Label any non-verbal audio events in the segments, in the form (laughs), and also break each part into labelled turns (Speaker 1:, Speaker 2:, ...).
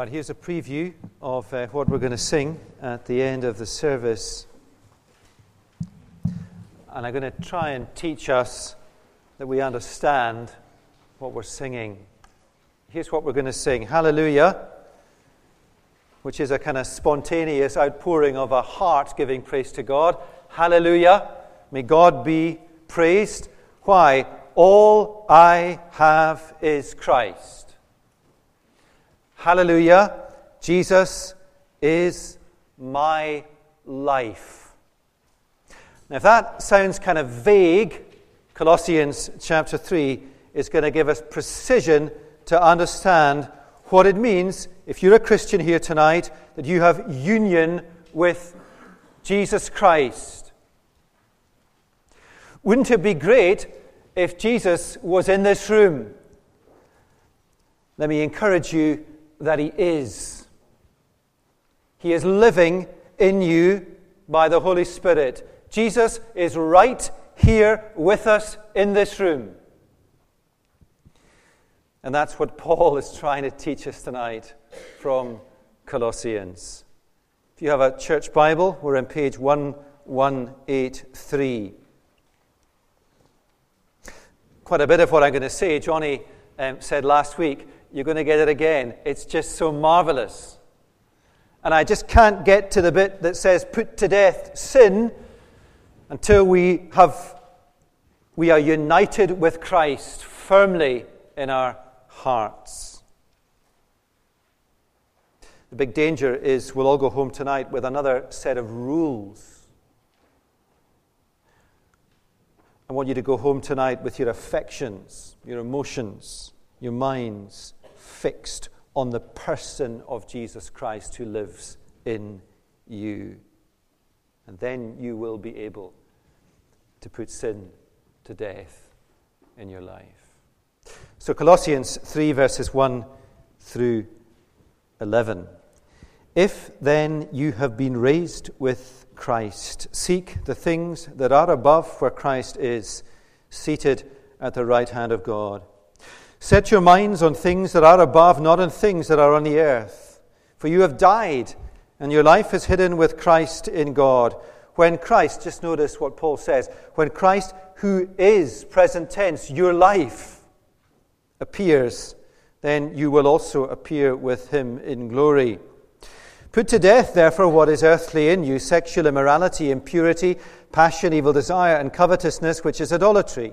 Speaker 1: Right, here's a preview of uh, what we're going to sing at the end of the service. And I'm going to try and teach us that we understand what we're singing. Here's what we're going to sing Hallelujah, which is a kind of spontaneous outpouring of a heart giving praise to God. Hallelujah. May God be praised. Why? All I have is Christ. Hallelujah. Jesus is my life. Now, if that sounds kind of vague, Colossians chapter 3 is going to give us precision to understand what it means, if you're a Christian here tonight, that you have union with Jesus Christ. Wouldn't it be great if Jesus was in this room? Let me encourage you that He is. He is living in you by the Holy Spirit. Jesus is right here with us in this room. And that's what Paul is trying to teach us tonight from Colossians. If you have a church Bible, we're on page 1183. Quite a bit of what I'm going to say, Johnny um, said last week, you're going to get it again. It's just so marvelous. And I just can't get to the bit that says put to death sin until we have we are united with Christ firmly in our hearts. The big danger is we'll all go home tonight with another set of rules. I want you to go home tonight with your affections, your emotions, your minds fixed on the person of Jesus Christ who lives in you. And then you will be able to put sin to death in your life. So, Colossians 3, verses 1 through 11. If then you have been raised with Christ, seek the things that are above where Christ is, seated at the right hand of God. Set your minds on things that are above, not on things that are on the earth. For you have died, and your life is hidden with Christ in God. When Christ, just notice what Paul says, when Christ, who is present tense, your life, appears, then you will also appear with him in glory. Put to death, therefore, what is earthly in you sexual immorality, impurity, passion, evil desire, and covetousness, which is idolatry.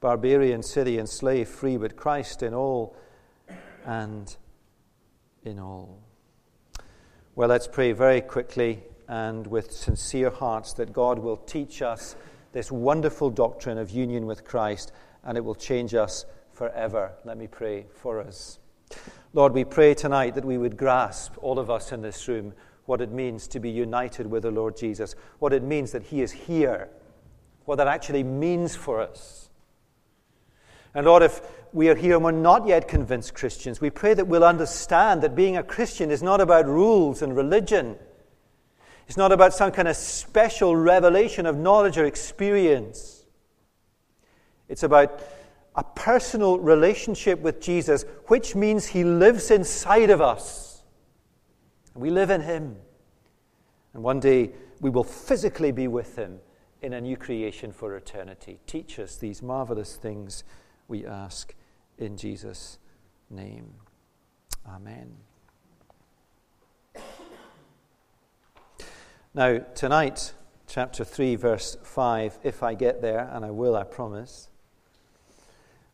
Speaker 1: barbarian, Scythian, slave, free, but Christ in all and in all. Well, let's pray very quickly and with sincere hearts that God will teach us this wonderful doctrine of union with Christ and it will change us forever. Let me pray for us. Lord, we pray tonight that we would grasp, all of us in this room, what it means to be united with the Lord Jesus, what it means that He is here, what that actually means for us. And Lord, if we are here and we're not yet convinced Christians, we pray that we'll understand that being a Christian is not about rules and religion. It's not about some kind of special revelation of knowledge or experience. It's about a personal relationship with Jesus, which means He lives inside of us. We live in Him. And one day we will physically be with Him in a new creation for eternity. Teach us these marvelous things we ask in Jesus' name. Amen. Now, tonight, chapter 3, verse 5, if I get there, and I will, I promise,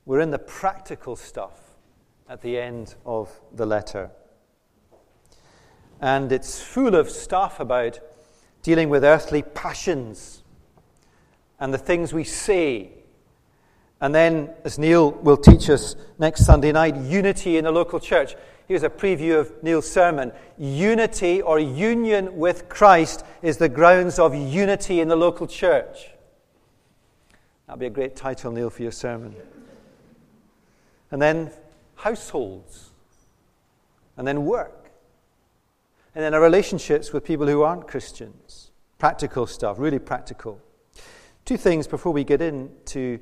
Speaker 1: we're in the practical stuff at the end of the letter. And it's full of stuff about dealing with earthly passions and the things we say And then, as Neil will teach us next Sunday night, unity in the local church. Here's a preview of Neil's sermon. Unity or union with Christ is the grounds of unity in the local church. That'll be a great title, Neil, for your sermon. And then households. And then work. And then our relationships with people who aren't Christians. Practical stuff, really practical. Two things before we get into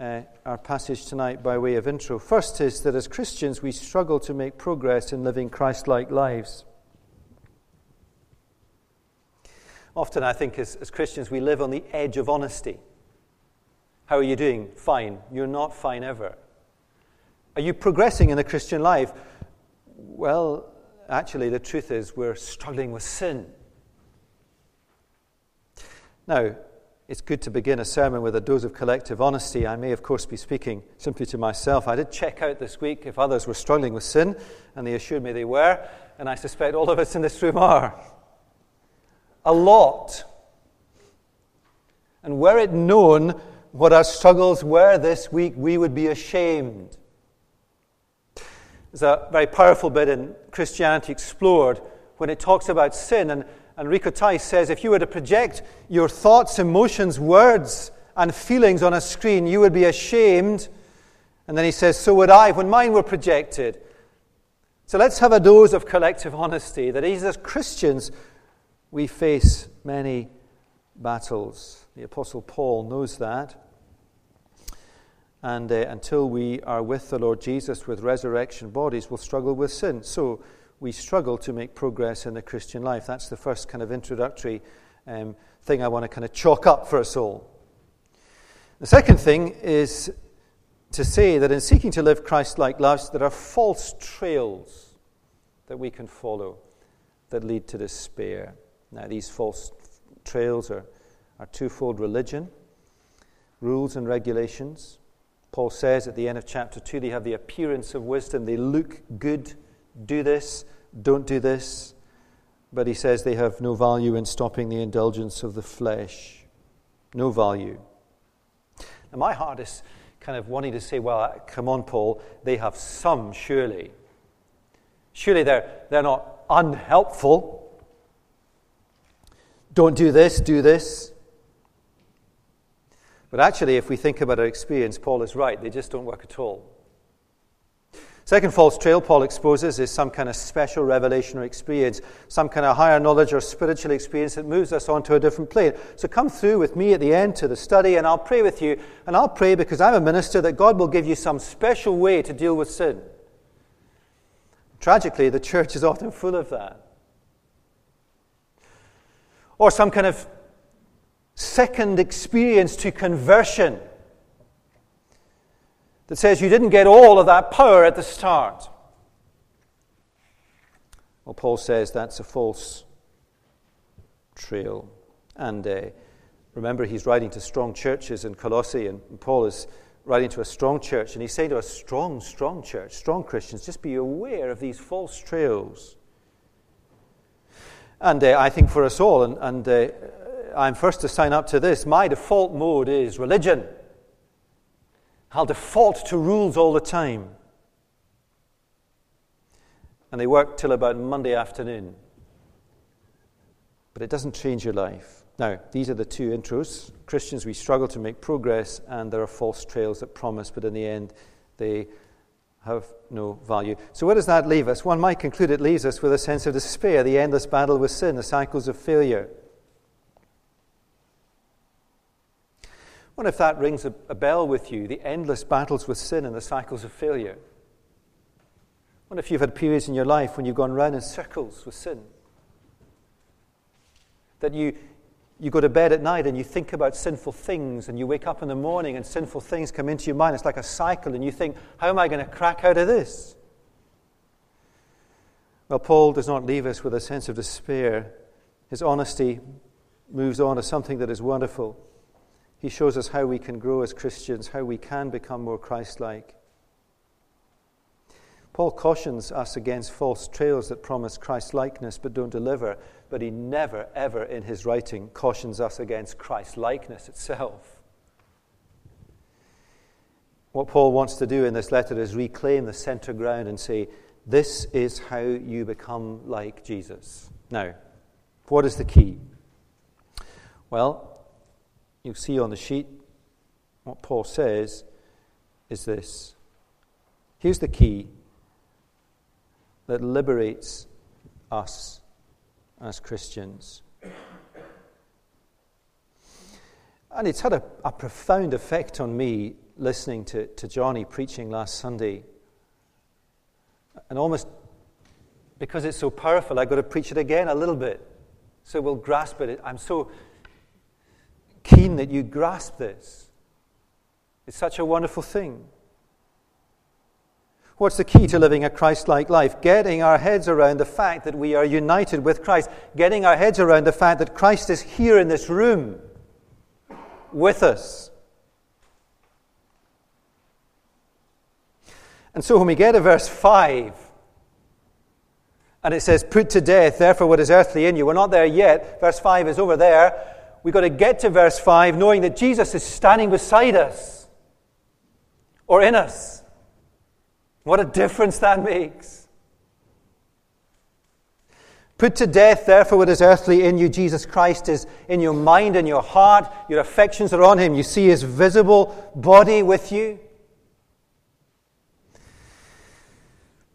Speaker 1: uh, our passage tonight by way of intro. First is that as Christians, we struggle to make progress in living Christ like lives. Often, I think, as, as Christians, we live on the edge of honesty. How are you doing? Fine. You're not fine ever. Are you progressing in the Christian life? Well, actually, the truth is we're struggling with sin. Now, it's good to begin a sermon with a dose of collective honesty. I may, of course, be speaking simply to myself. I did check out this week if others were struggling with sin, and they assured me they were, and I suspect all of us in this room are. A lot. And were it known what our struggles were this week, we would be ashamed. There's a very powerful bit in Christianity Explored when it talks about sin, and and Rico Tice says if you were to project your thoughts, emotions, words, and feelings on a screen, you would be ashamed. And then he says, So would I when mine were projected. So let's have a dose of collective honesty that as Christians, we face many battles. The Apostle Paul knows that. And uh, until we are with the Lord Jesus with resurrection bodies, we'll struggle with sin. So we struggle to make progress in the Christian life. That's the first kind of introductory um, thing I want to kind of chalk up for us all. The second thing is to say that in seeking to live Christ like lives, there are false trails that we can follow that lead to despair. Now, these false trails are, are twofold religion, rules and regulations. Paul says at the end of chapter 2 they have the appearance of wisdom, they look good do this, don't do this. But he says they have no value in stopping the indulgence of the flesh. No value. Now, my heart is kind of wanting to say, well, come on, Paul, they have some, surely. Surely they're, they're not unhelpful. Don't do this, do this. But actually, if we think about our experience, Paul is right. They just don't work at all. Second false trail Paul exposes is some kind of special revelation or experience, some kind of higher knowledge or spiritual experience that moves us onto a different plane. So come through with me at the end to the study, and I'll pray with you. And I'll pray because I'm a minister that God will give you some special way to deal with sin. Tragically, the church is often full of that. Or some kind of second experience to conversion that says you didn't get all of that power at the start. Well, Paul says that's a false trail. And uh, remember, he's writing to strong churches in Colossae, and Paul is writing to a strong church, and he's saying to a strong, strong church, strong Christians, just be aware of these false trails. And uh, I think for us all, and, and uh, I'm first to sign up to this, my default mode is religion. I'll default to rules all the time. And they work till about Monday afternoon. But it doesn't change your life. Now, these are the two intros. Christians, we struggle to make progress, and there are false trails that promise, but in the end, they have no value. So, where does that leave us? One might conclude it leaves us with a sense of despair, the endless battle with sin, the cycles of failure. Wonder if that rings a, a bell with you the endless battles with sin and the cycles of failure. I wonder if you've had periods in your life when you've gone round in circles with sin. That you, you go to bed at night and you think about sinful things, and you wake up in the morning and sinful things come into your mind. It's like a cycle, and you think, How am I going to crack out of this? Well, Paul does not leave us with a sense of despair. His honesty moves on to something that is wonderful. He shows us how we can grow as Christians, how we can become more Christ like. Paul cautions us against false trails that promise Christ likeness but don't deliver, but he never, ever in his writing cautions us against Christ likeness itself. what Paul wants to do in this letter is reclaim the center ground and say, This is how you become like Jesus. Now, what is the key? Well, you see on the sheet what Paul says is this. Here's the key that liberates us as Christians. And it's had a, a profound effect on me listening to, to Johnny preaching last Sunday. And almost because it's so powerful, I've got to preach it again a little bit so we'll grasp it. I'm so keen that you grasp this. It's such a wonderful thing. What's the key to living a Christ like life? Getting our heads around the fact that we are united with Christ. Getting our heads around the fact that Christ is here in this room with us. And so when we get to verse 5, and it says, Put to death, therefore, what is earthly in you. We're not there yet. Verse 5 is over there. We've got to get to verse 5 knowing that Jesus is standing beside us or in us. What a difference that makes. Put to death, therefore, what is earthly in you. Jesus Christ is in your mind and your heart. Your affections are on him. You see his visible body with you.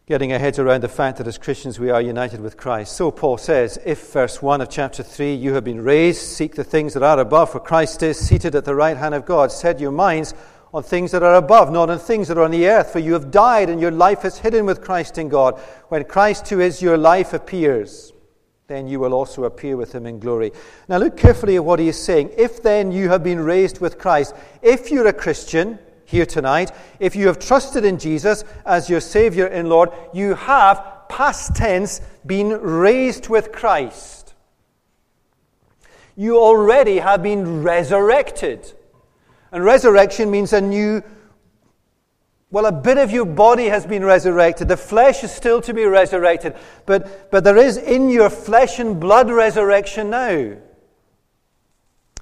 Speaker 1: Getting our heads around the fact that as Christians we are united with Christ. So Paul says, if, verse 1 of chapter 3, you have been raised, seek the things that are above, for Christ is seated at the right hand of God. Set your minds on things that are above, not on things that are on the earth, for you have died and your life is hidden with Christ in God. When Christ, who is your life, appears, then you will also appear with him in glory. Now look carefully at what he is saying. If then you have been raised with Christ, if you're a Christian, here tonight, if you have trusted in Jesus as your Savior and Lord, you have, past tense, been raised with Christ. You already have been resurrected. And resurrection means a new, well, a bit of your body has been resurrected. The flesh is still to be resurrected. But, but there is in your flesh and blood resurrection now.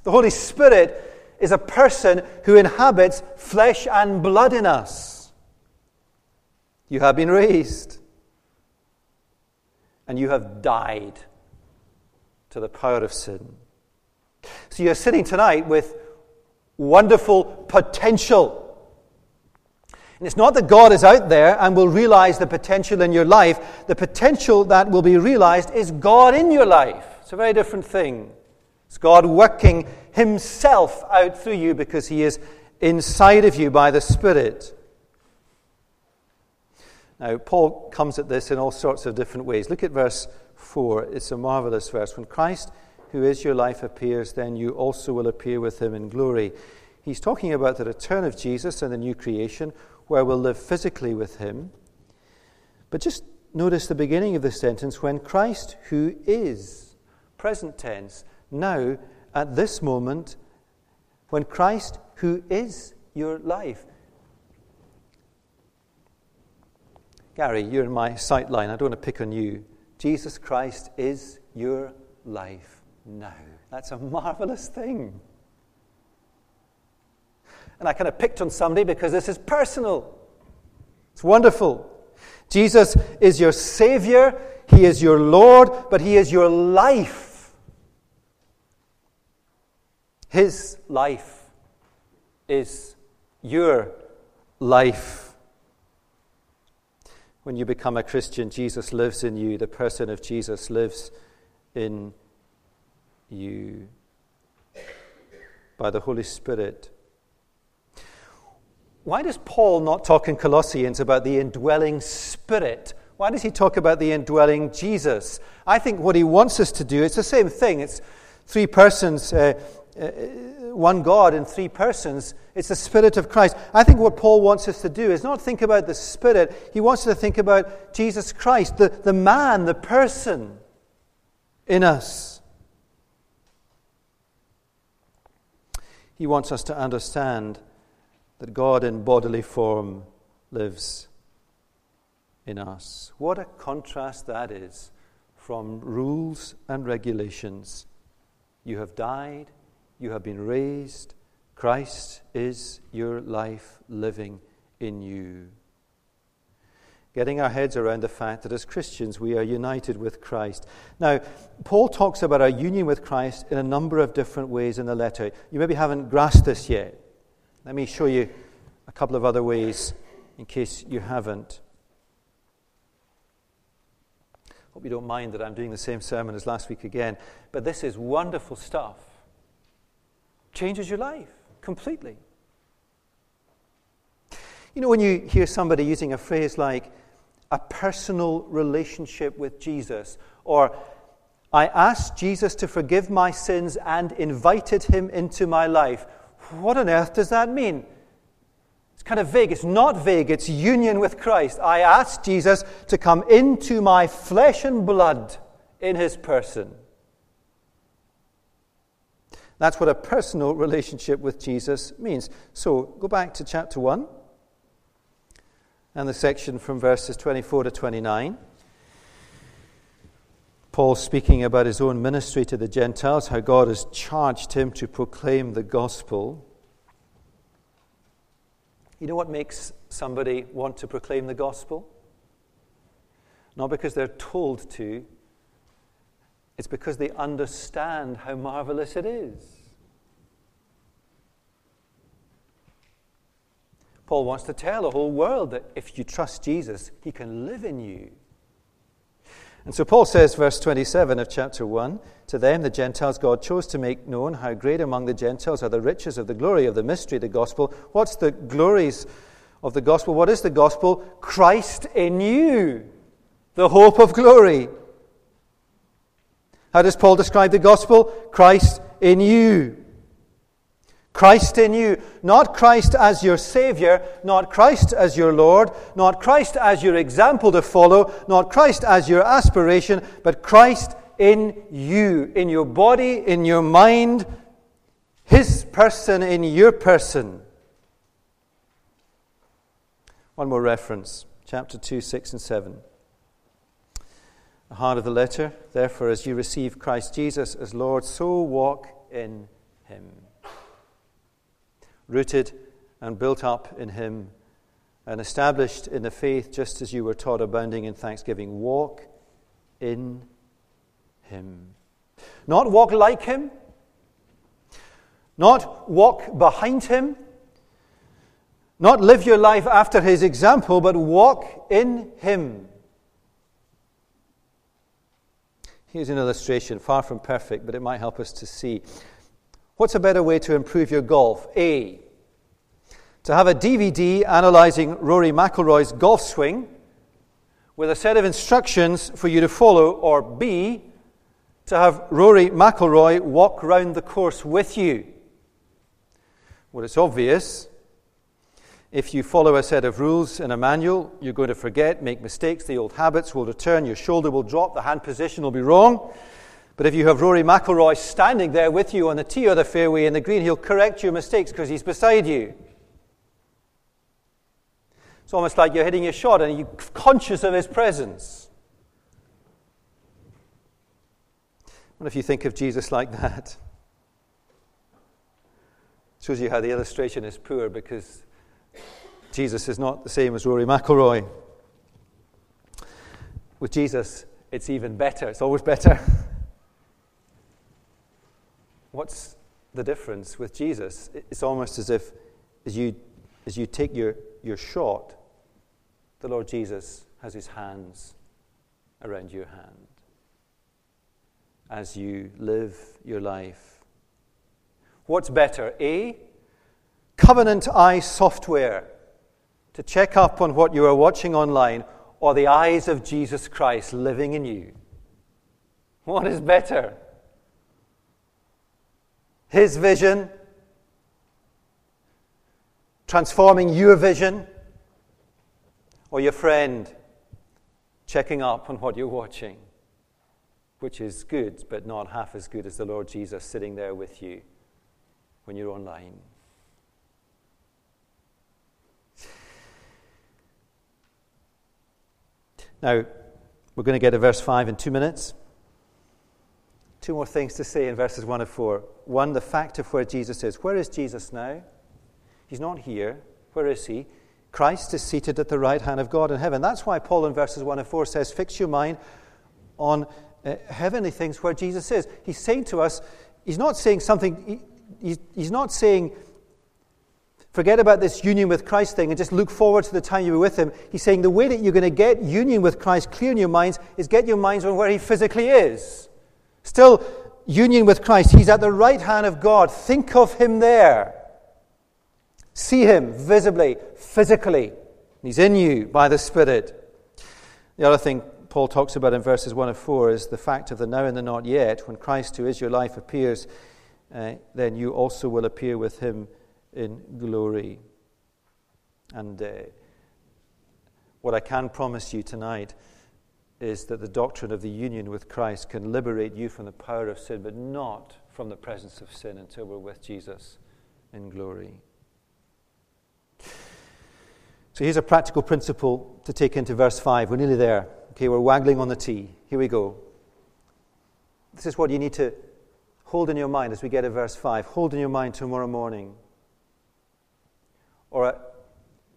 Speaker 1: The Holy Spirit is a person who inhabits flesh and blood in us. You have been raised, and you have died to the power of sin. So you're sitting tonight with wonderful potential. And it's not that God is out there and will realize the potential in your life. The potential that will be realized is God in your life. It's a very different thing. It's God working Himself out through you because He is inside of you by the Spirit. Now, Paul comes at this in all sorts of different ways. Look at verse 4. It's a marvelous verse. When Christ, who is your life, appears, then you also will appear with him in glory. He's talking about the return of Jesus and the new creation, where we'll live physically with him. But just notice the beginning of the sentence when Christ, who is, present tense, now, at this moment, when Christ, who is your life, Gary, you're in my sight line. I don't want to pick on you. Jesus Christ is your life now. That's a marvelous thing. And I kind of picked on somebody because this is personal. It's wonderful. Jesus is your Savior, He is your Lord, but He is your life. His life is your life. When you become a Christian, Jesus lives in you. The person of Jesus lives in you by the Holy Spirit. Why does Paul not talk in Colossians about the indwelling Spirit? Why does he talk about the indwelling Jesus? I think what he wants us to do, it's the same thing. It's three persons uh, one God in three persons. It's the Spirit of Christ. I think what Paul wants us to do is not think about the Spirit, he wants us to think about Jesus Christ, the, the man, the person in us. He wants us to understand that God in bodily form lives in us. What a contrast that is from rules and regulations. You have died, you have been raised, Christ is your life living in you. Getting our heads around the fact that as Christians we are united with Christ. Now, Paul talks about our union with Christ in a number of different ways in the letter. You maybe haven't grasped this yet. Let me show you a couple of other ways in case you haven't. Hope you don't mind that I'm doing the same sermon as last week again. But this is wonderful stuff. Changes your life completely. You know, when you hear somebody using a phrase like a personal relationship with Jesus, or I asked Jesus to forgive my sins and invited him into my life, what on earth does that mean? It's kind of vague. It's not vague, it's union with Christ. I asked Jesus to come into my flesh and blood in his person. That's what a personal relationship with Jesus means. So go back to chapter 1 and the section from verses 24 to 29. Paul speaking about his own ministry to the Gentiles, how God has charged him to proclaim the gospel. You know what makes somebody want to proclaim the gospel? Not because they're told to, it's because they understand how marvelous it is. Paul wants to tell the whole world that if you trust Jesus, he can live in you. And so Paul says, verse 27 of chapter 1 To them, the Gentiles, God chose to make known how great among the Gentiles are the riches of the glory of the mystery, the gospel. What's the glories of the gospel? What is the gospel? Christ in you, the hope of glory. How does Paul describe the gospel? Christ in you. Christ in you. Not Christ as your Savior, not Christ as your Lord, not Christ as your example to follow, not Christ as your aspiration, but Christ in you, in your body, in your mind, His person in your person. One more reference, chapter 2, 6, and 7. The heart of the letter, therefore, as you receive Christ Jesus as Lord, so walk in Him rooted and built up in Him and established in the faith just as you were taught, abounding in thanksgiving. Walk in Him. Not walk like Him, not walk behind Him, not live your life after His example, but walk in Him. Here's an illustration, far from perfect, but it might help us to see. What's a better way to improve your golf? A. To have a DVD analyzing Rory McIlroy's golf swing with a set of instructions for you to follow, or B. To have Rory McIlroy walk round the course with you. Well, it's obvious. If you follow a set of rules in a manual, you're going to forget, make mistakes, the old habits will return, your shoulder will drop, the hand position will be wrong. But if you have Rory McIlroy standing there with you on the tee or the fairway in the green, he'll correct your mistakes because he's beside you. It's almost like you're hitting your shot and you're conscious of his presence. What if you think of Jesus like that? Shows you how the illustration is poor because Jesus is not the same as Rory McIlroy. With Jesus, it's even better. It's always better. (laughs) What's the difference with Jesus? It's almost as if as you, as you take your, your shot, the Lord Jesus has his hands around your hand as you live your life. What's better? A, covenant eye software to check up on what you are watching online, or the eyes of Jesus Christ living in you? What is better? His vision, transforming your vision, or your friend checking up on what you're watching, which is good, but not half as good as the Lord Jesus sitting there with you when you're online. Now, we're going to get to verse 5 in two minutes. Two more things to say in verses 1 and 4. One, the fact of where Jesus is. Where is Jesus now? He's not here. Where is he? Christ is seated at the right hand of God in heaven. That's why Paul in verses 1 and 4 says, Fix your mind on uh, heavenly things where Jesus is. He's saying to us, He's not saying something, he, he's, he's not saying, Forget about this union with Christ thing and just look forward to the time you're with Him. He's saying the way that you're going to get union with Christ clear in your minds is get your minds on where He physically is. Still, union with Christ. He's at the right hand of God. Think of Him there. See Him visibly, physically. He's in you by the Spirit. The other thing Paul talks about in verses 1 and 4 is the fact of the now and the not yet. When Christ, who is your life, appears, uh, then you also will appear with Him in glory. And uh, what I can promise you tonight is that the doctrine of the union with Christ can liberate you from the power of sin, but not from the presence of sin until we're with Jesus in glory. So here's a practical principle to take into verse 5. We're nearly there. Okay, we're waggling on the tee. Here we go. This is what you need to hold in your mind as we get to verse 5. Hold in your mind tomorrow morning or at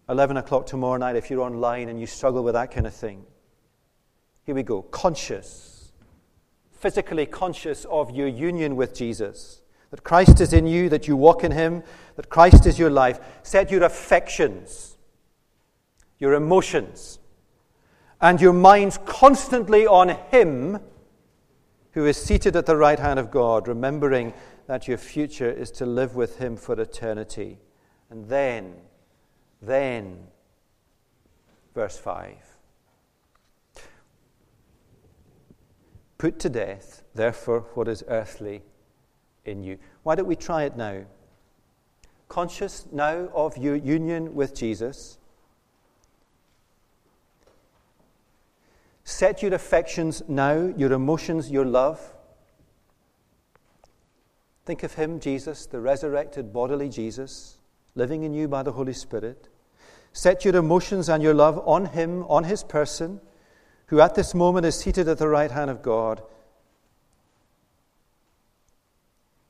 Speaker 1: 11 o'clock tomorrow night if you're online and you struggle with that kind of thing. Here we go. Conscious, physically conscious of your union with Jesus. That Christ is in you, that you walk in Him, that Christ is your life. Set your affections, your emotions, and your minds constantly on Him who is seated at the right hand of God, remembering that your future is to live with Him for eternity. And then then, verse 5 Put to death, therefore, what is earthly in you. Why don't we try it now? Conscious now of your union with Jesus. Set your affections now, your emotions, your love. Think of Him, Jesus, the resurrected bodily Jesus living in you by the Holy Spirit. Set your emotions and your love on Him, on His person, who at this moment is seated at the right hand of God.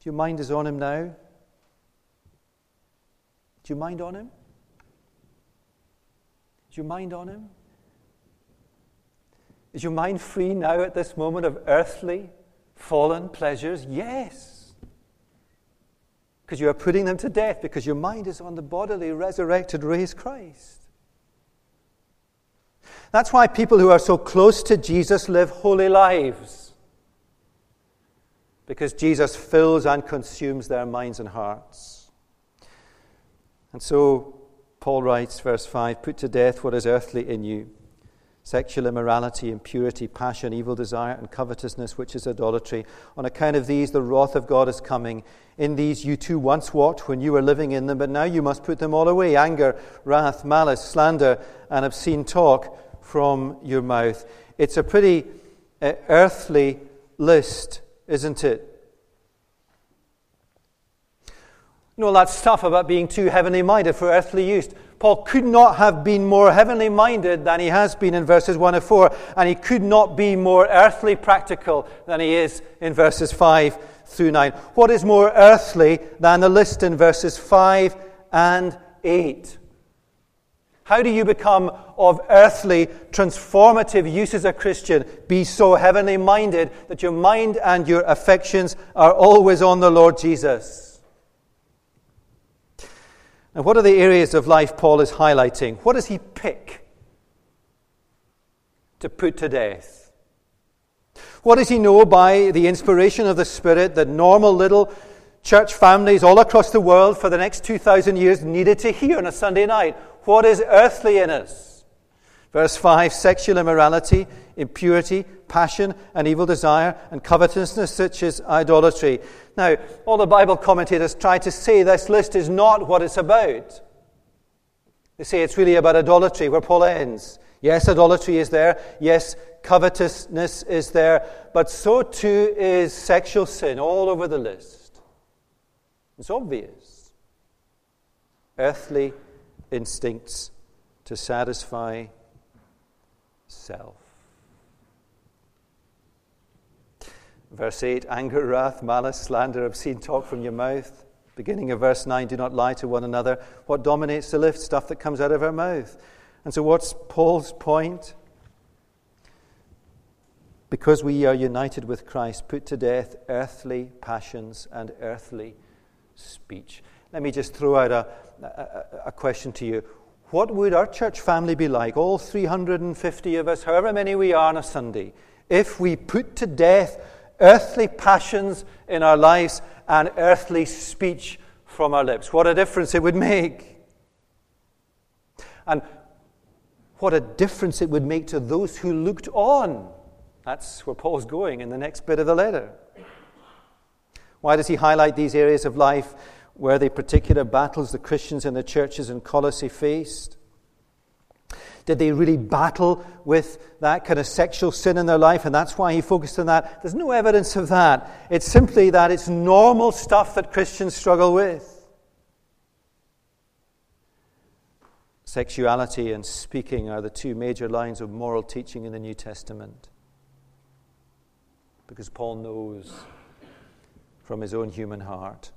Speaker 1: If your mind is on Him now, do you mind on Him? Is your mind on Him? Is your mind free now at this moment of earthly, fallen pleasures? Yes because you are putting them to death because your mind is on the bodily, resurrected, raised Christ. That's why people who are so close to Jesus live holy lives. Because Jesus fills and consumes their minds and hearts. And so, Paul writes, verse 5 Put to death what is earthly in you sexual immorality, impurity, passion, evil desire, and covetousness, which is idolatry. On account of these, the wrath of God is coming. In these you too once walked when you were living in them, but now you must put them all away anger, wrath, malice, slander, and obscene talk from your mouth. It's a pretty uh, earthly list, isn't it? You know, that stuff about being too heavenly minded for earthly use. Paul could not have been more heavenly minded than he has been in verses 1 and 4, and he could not be more earthly practical than he is in verses 5 through 9. What is more earthly than the list in verses 5 and 8? How do you become of earthly, transformative use as a Christian? Be so heavenly minded that your mind and your affections are always on the Lord Jesus. And what are the areas of life Paul is highlighting? What does he pick to put to death? What does he know by the inspiration of the Spirit that normal little church families all across the world for the next 2,000 years needed to hear on a Sunday night? What is earthly in us? Verse 5 sexual immorality, impurity, passion, and evil desire, and covetousness, such as idolatry. Now, all the Bible commentators try to say this list is not what it's about. They say it's really about idolatry, where Paul ends. Yes, idolatry is there. Yes, covetousness is there. But so too is sexual sin all over the list. It's obvious. Earthly instincts to satisfy self. Verse 8 anger, wrath, malice, slander, obscene talk from your mouth. Beginning of verse 9 do not lie to one another. What dominates the lift? Stuff that comes out of our mouth. And so, what's Paul's point? Because we are united with Christ, put to death earthly passions and earthly speech. Let me just throw out a, a, a, question to you. What would our church family be like, all 350 of us, however many we are on a Sunday, if we put to death earthly passions in our lives and earthly speech from our lips? What a difference it would make. And what a difference it would make to those who looked on. That's where Paul's going in the next bit of the letter. Why does he highlight these areas of life where the particular battles the Christians in the churches in Colossae faced? Did they really battle with that kind of sexual sin in their life? And that's why he focused on that. There's no evidence of that. It's simply that it's normal stuff that Christians struggle with. Sexuality and speaking are the two major lines of moral teaching in the New Testament. Because Paul knows from his own human heart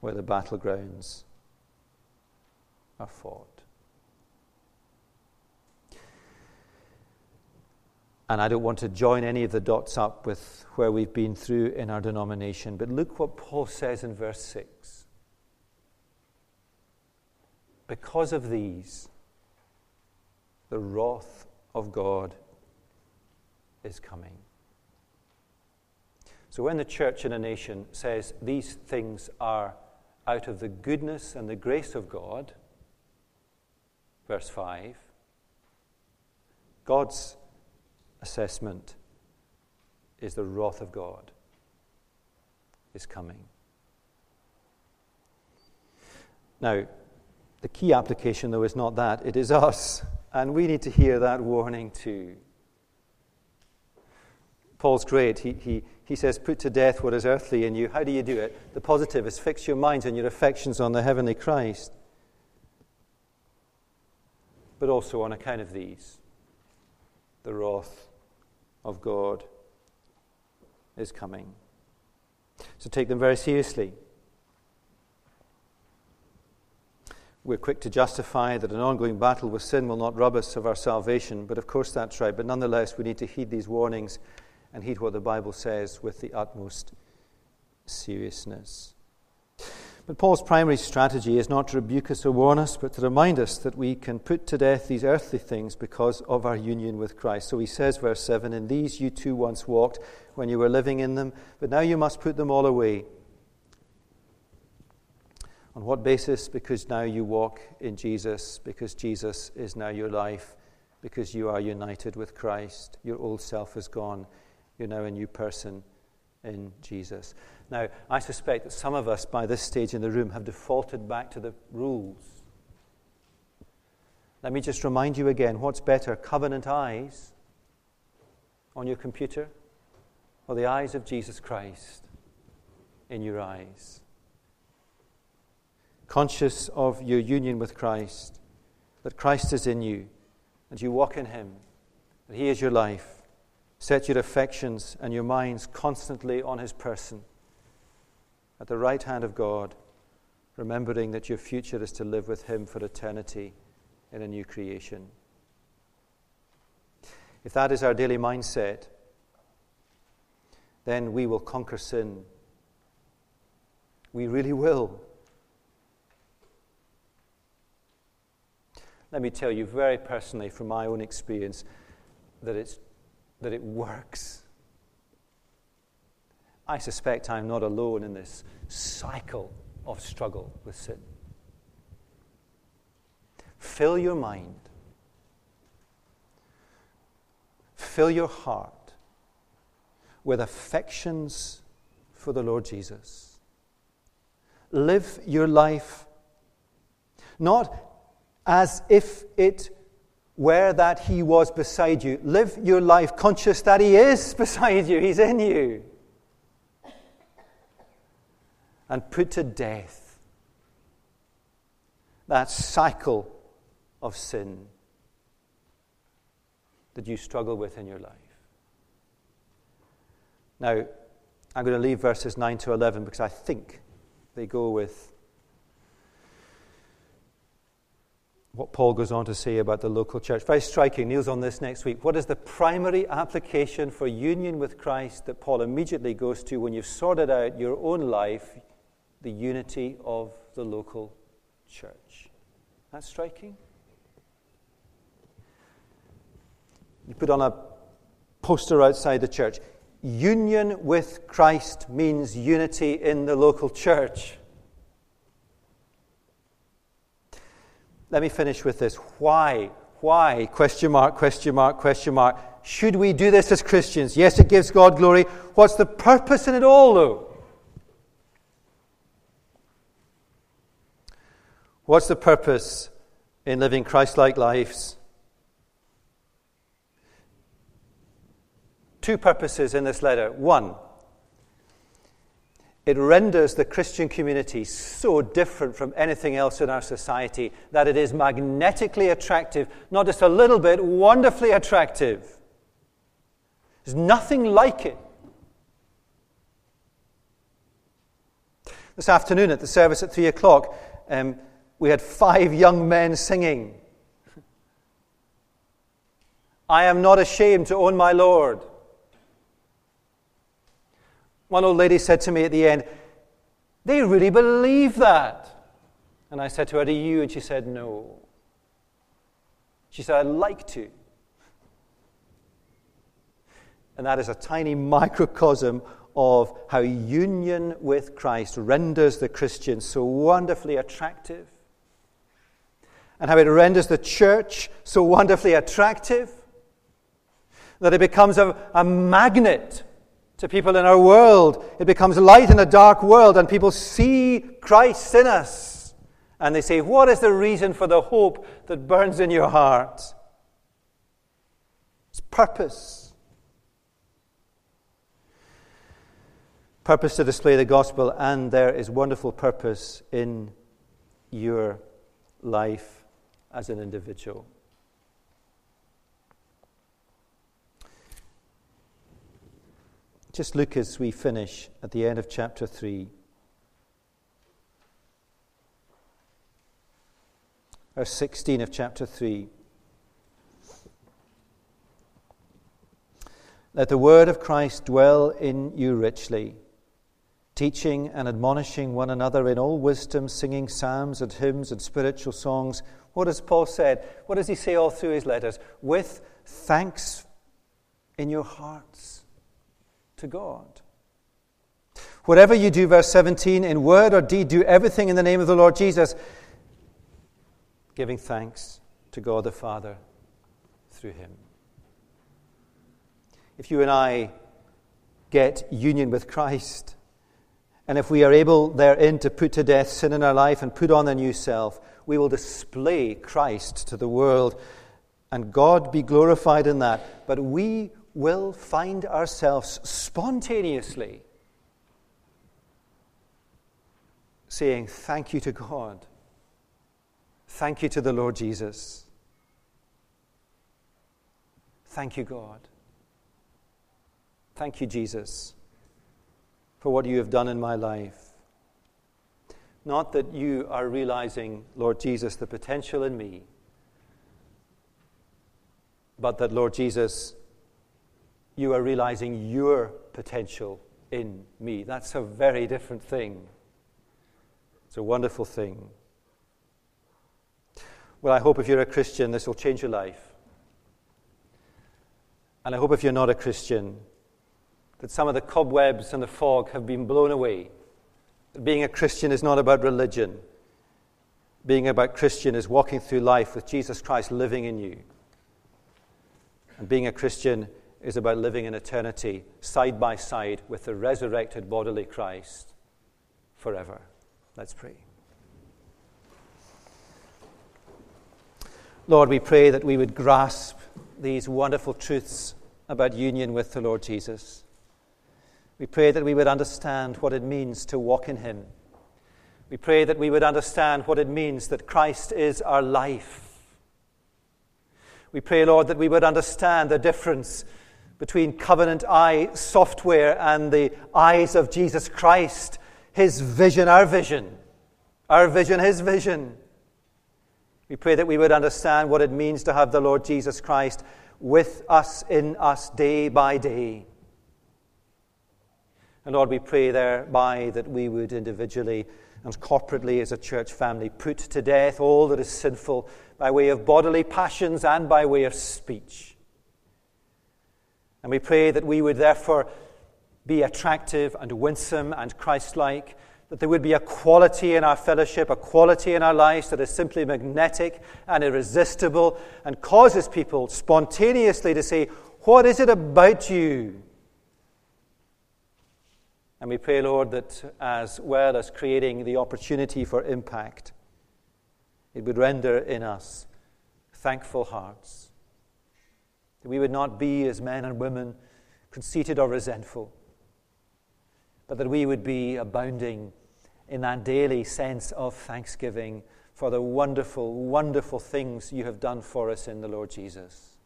Speaker 1: where the battlegrounds are fought. And I don't want to join any of the dots up with where we've been through in our denomination, but look what Paul says in verse 6. Because of these, the wrath of God is coming. So when the church in a nation says these things are out of the goodness and the grace of God, verse 5, God's assessment is the wrath of God is coming. Now, the key application, though, is not that, it is us. And we need to hear that warning too. Paul's great. He, he, he says, Put to death what is earthly in you. How do you do it? The positive is fix your minds and your affections on the heavenly Christ. But also on account of these, the wrath of God is coming. So take them very seriously. We're quick to justify that an ongoing battle with sin will not rob us of our salvation, but of course that's right. But nonetheless, we need to heed these warnings and heed what the Bible says with the utmost seriousness. But Paul's primary strategy is not to rebuke us or warn us, but to remind us that we can put to death these earthly things because of our union with Christ. So he says, verse 7 In these you too once walked when you were living in them, but now you must put them all away on what basis? Because now you walk in Jesus, because Jesus is now your life, because you are united with Christ. Your old self is gone. You're now a new person in Jesus. Now, I suspect that some of us by this stage in the room have defaulted back to the rules. Let me just remind you again what's better, covenant eyes on your computer or the eyes of Jesus Christ in your eyes? conscious of your union with Christ, that Christ is in you, and you walk in Him, that He is your life. Set your affections and your minds constantly on His person, at the right hand of God, remembering that your future is to live with Him for eternity in a new creation. If that is our daily mindset, then we will conquer sin. We really will. Let me tell you very personally from my own experience that, it's, that it works. I suspect I'm not alone in this cycle of struggle with sin. Fill your mind, fill your heart with affections for the Lord Jesus. Live your life not as if it were that He was beside you. Live your life conscious that He is (laughs) beside you, He's in you. And put to death that cycle of sin that you struggle with in your life. Now, I'm going to leave verses 9 to 11 because I think they go with what Paul goes on to say about the local church. Very striking. Neil's on this next week. What is the primary application for union with Christ that Paul immediately goes to when you've sorted out your own life, the unity of the local church? That's striking. You put on a poster outside the church. Union with Christ means unity in the local church. Let me finish with this. Why? Why? Question mark, question mark, question mark. Should we do this as Christians? Yes, it gives God glory. What's the purpose in it all, though? What's the purpose in living Christ like lives? Two purposes in this letter. One, it renders the Christian community so different from anything else in our society that it is magnetically attractive, not just a little bit, wonderfully attractive. There's nothing like it. This afternoon at the service at three o'clock, um, we had five young men singing. I am not ashamed to own my Lord. One old lady said to me at the end, They really believe that. And I said to her, Do you? And she said, No. She said, I'd like to. And that is a tiny microcosm of how union with Christ renders the Christian so wonderfully attractive, and how it renders the church so wonderfully attractive that it becomes a, a magnet to people in our world. It becomes light in a dark world, and people see Christ in us. And they say, What is the reason for the hope that burns in your heart? It's purpose. Purpose to display the gospel, and there is wonderful purpose in your life as an individual. Just look as we finish at the end of chapter 3. Verse 16 of chapter 3. Let the word of Christ dwell in you richly, teaching and admonishing one another in all wisdom, singing psalms and hymns and spiritual songs. What has Paul said? What does he say all through his letters? With thanks in your hearts to God. Whatever you do, verse 17, in word or deed, do everything in the name of the Lord Jesus, giving thanks to God the Father through him. If you and I get union with Christ, and if we are able therein to put to death sin in our life and put on the new self, we will display Christ to the world, and God be glorified in that. But we will find ourselves spontaneously saying, Thank you to God. Thank you to the Lord Jesus. Thank you, God. Thank you, Jesus, for what you have done in my life. Not that you are realizing, Lord Jesus, the potential in me, but that, Lord Jesus, you are realizing your potential in me. That's a very different thing. It's a wonderful thing. Well, I hope if you're a Christian, this will change your life. And I hope if you're not a Christian, that some of the cobwebs and the fog have been blown away. That being a Christian is not about religion. Being about Christian is walking through life with Jesus Christ living in you. And being a Christian is about living in eternity side by side with the resurrected bodily Christ forever. Let's pray. Lord, we pray that we would grasp these wonderful truths about union with the Lord Jesus. We pray that we would understand what it means to walk in Him. We pray that we would understand what it means that Christ is our life. We pray, Lord, that we would understand the difference between Covenant Eyes software and the eyes of Jesus Christ, his vision, our vision, our vision, his vision. We pray that we would understand what it means to have the Lord Jesus Christ with us, in us, day by day. And Lord, we pray thereby that we would individually and corporately as a church family put to death all that is sinful by way of bodily passions and by way of speech. And we pray that we would therefore be attractive and winsome and Christ like, that there would be a quality in our fellowship, a quality in our lives that is simply magnetic and irresistible and causes people spontaneously to say, What is it about you and we pray, Lord, that as well as creating the opportunity for impact, it would render in us thankful hearts. That we would not be, as men and women, conceited or resentful, but that we would be abounding in that daily sense of thanksgiving for the wonderful, wonderful things you have done for us in the Lord Jesus,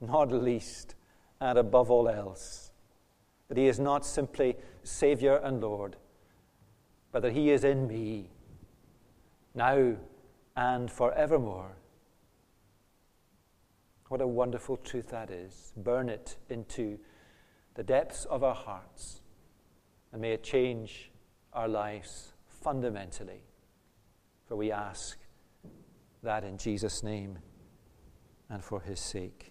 Speaker 1: not least and above all else that He is not simply Savior and Lord, but that He is in me now and forevermore. What a wonderful truth that is. Burn it into the depths of our hearts, and may it change our lives fundamentally. For we ask that in Jesus' name and for His sake.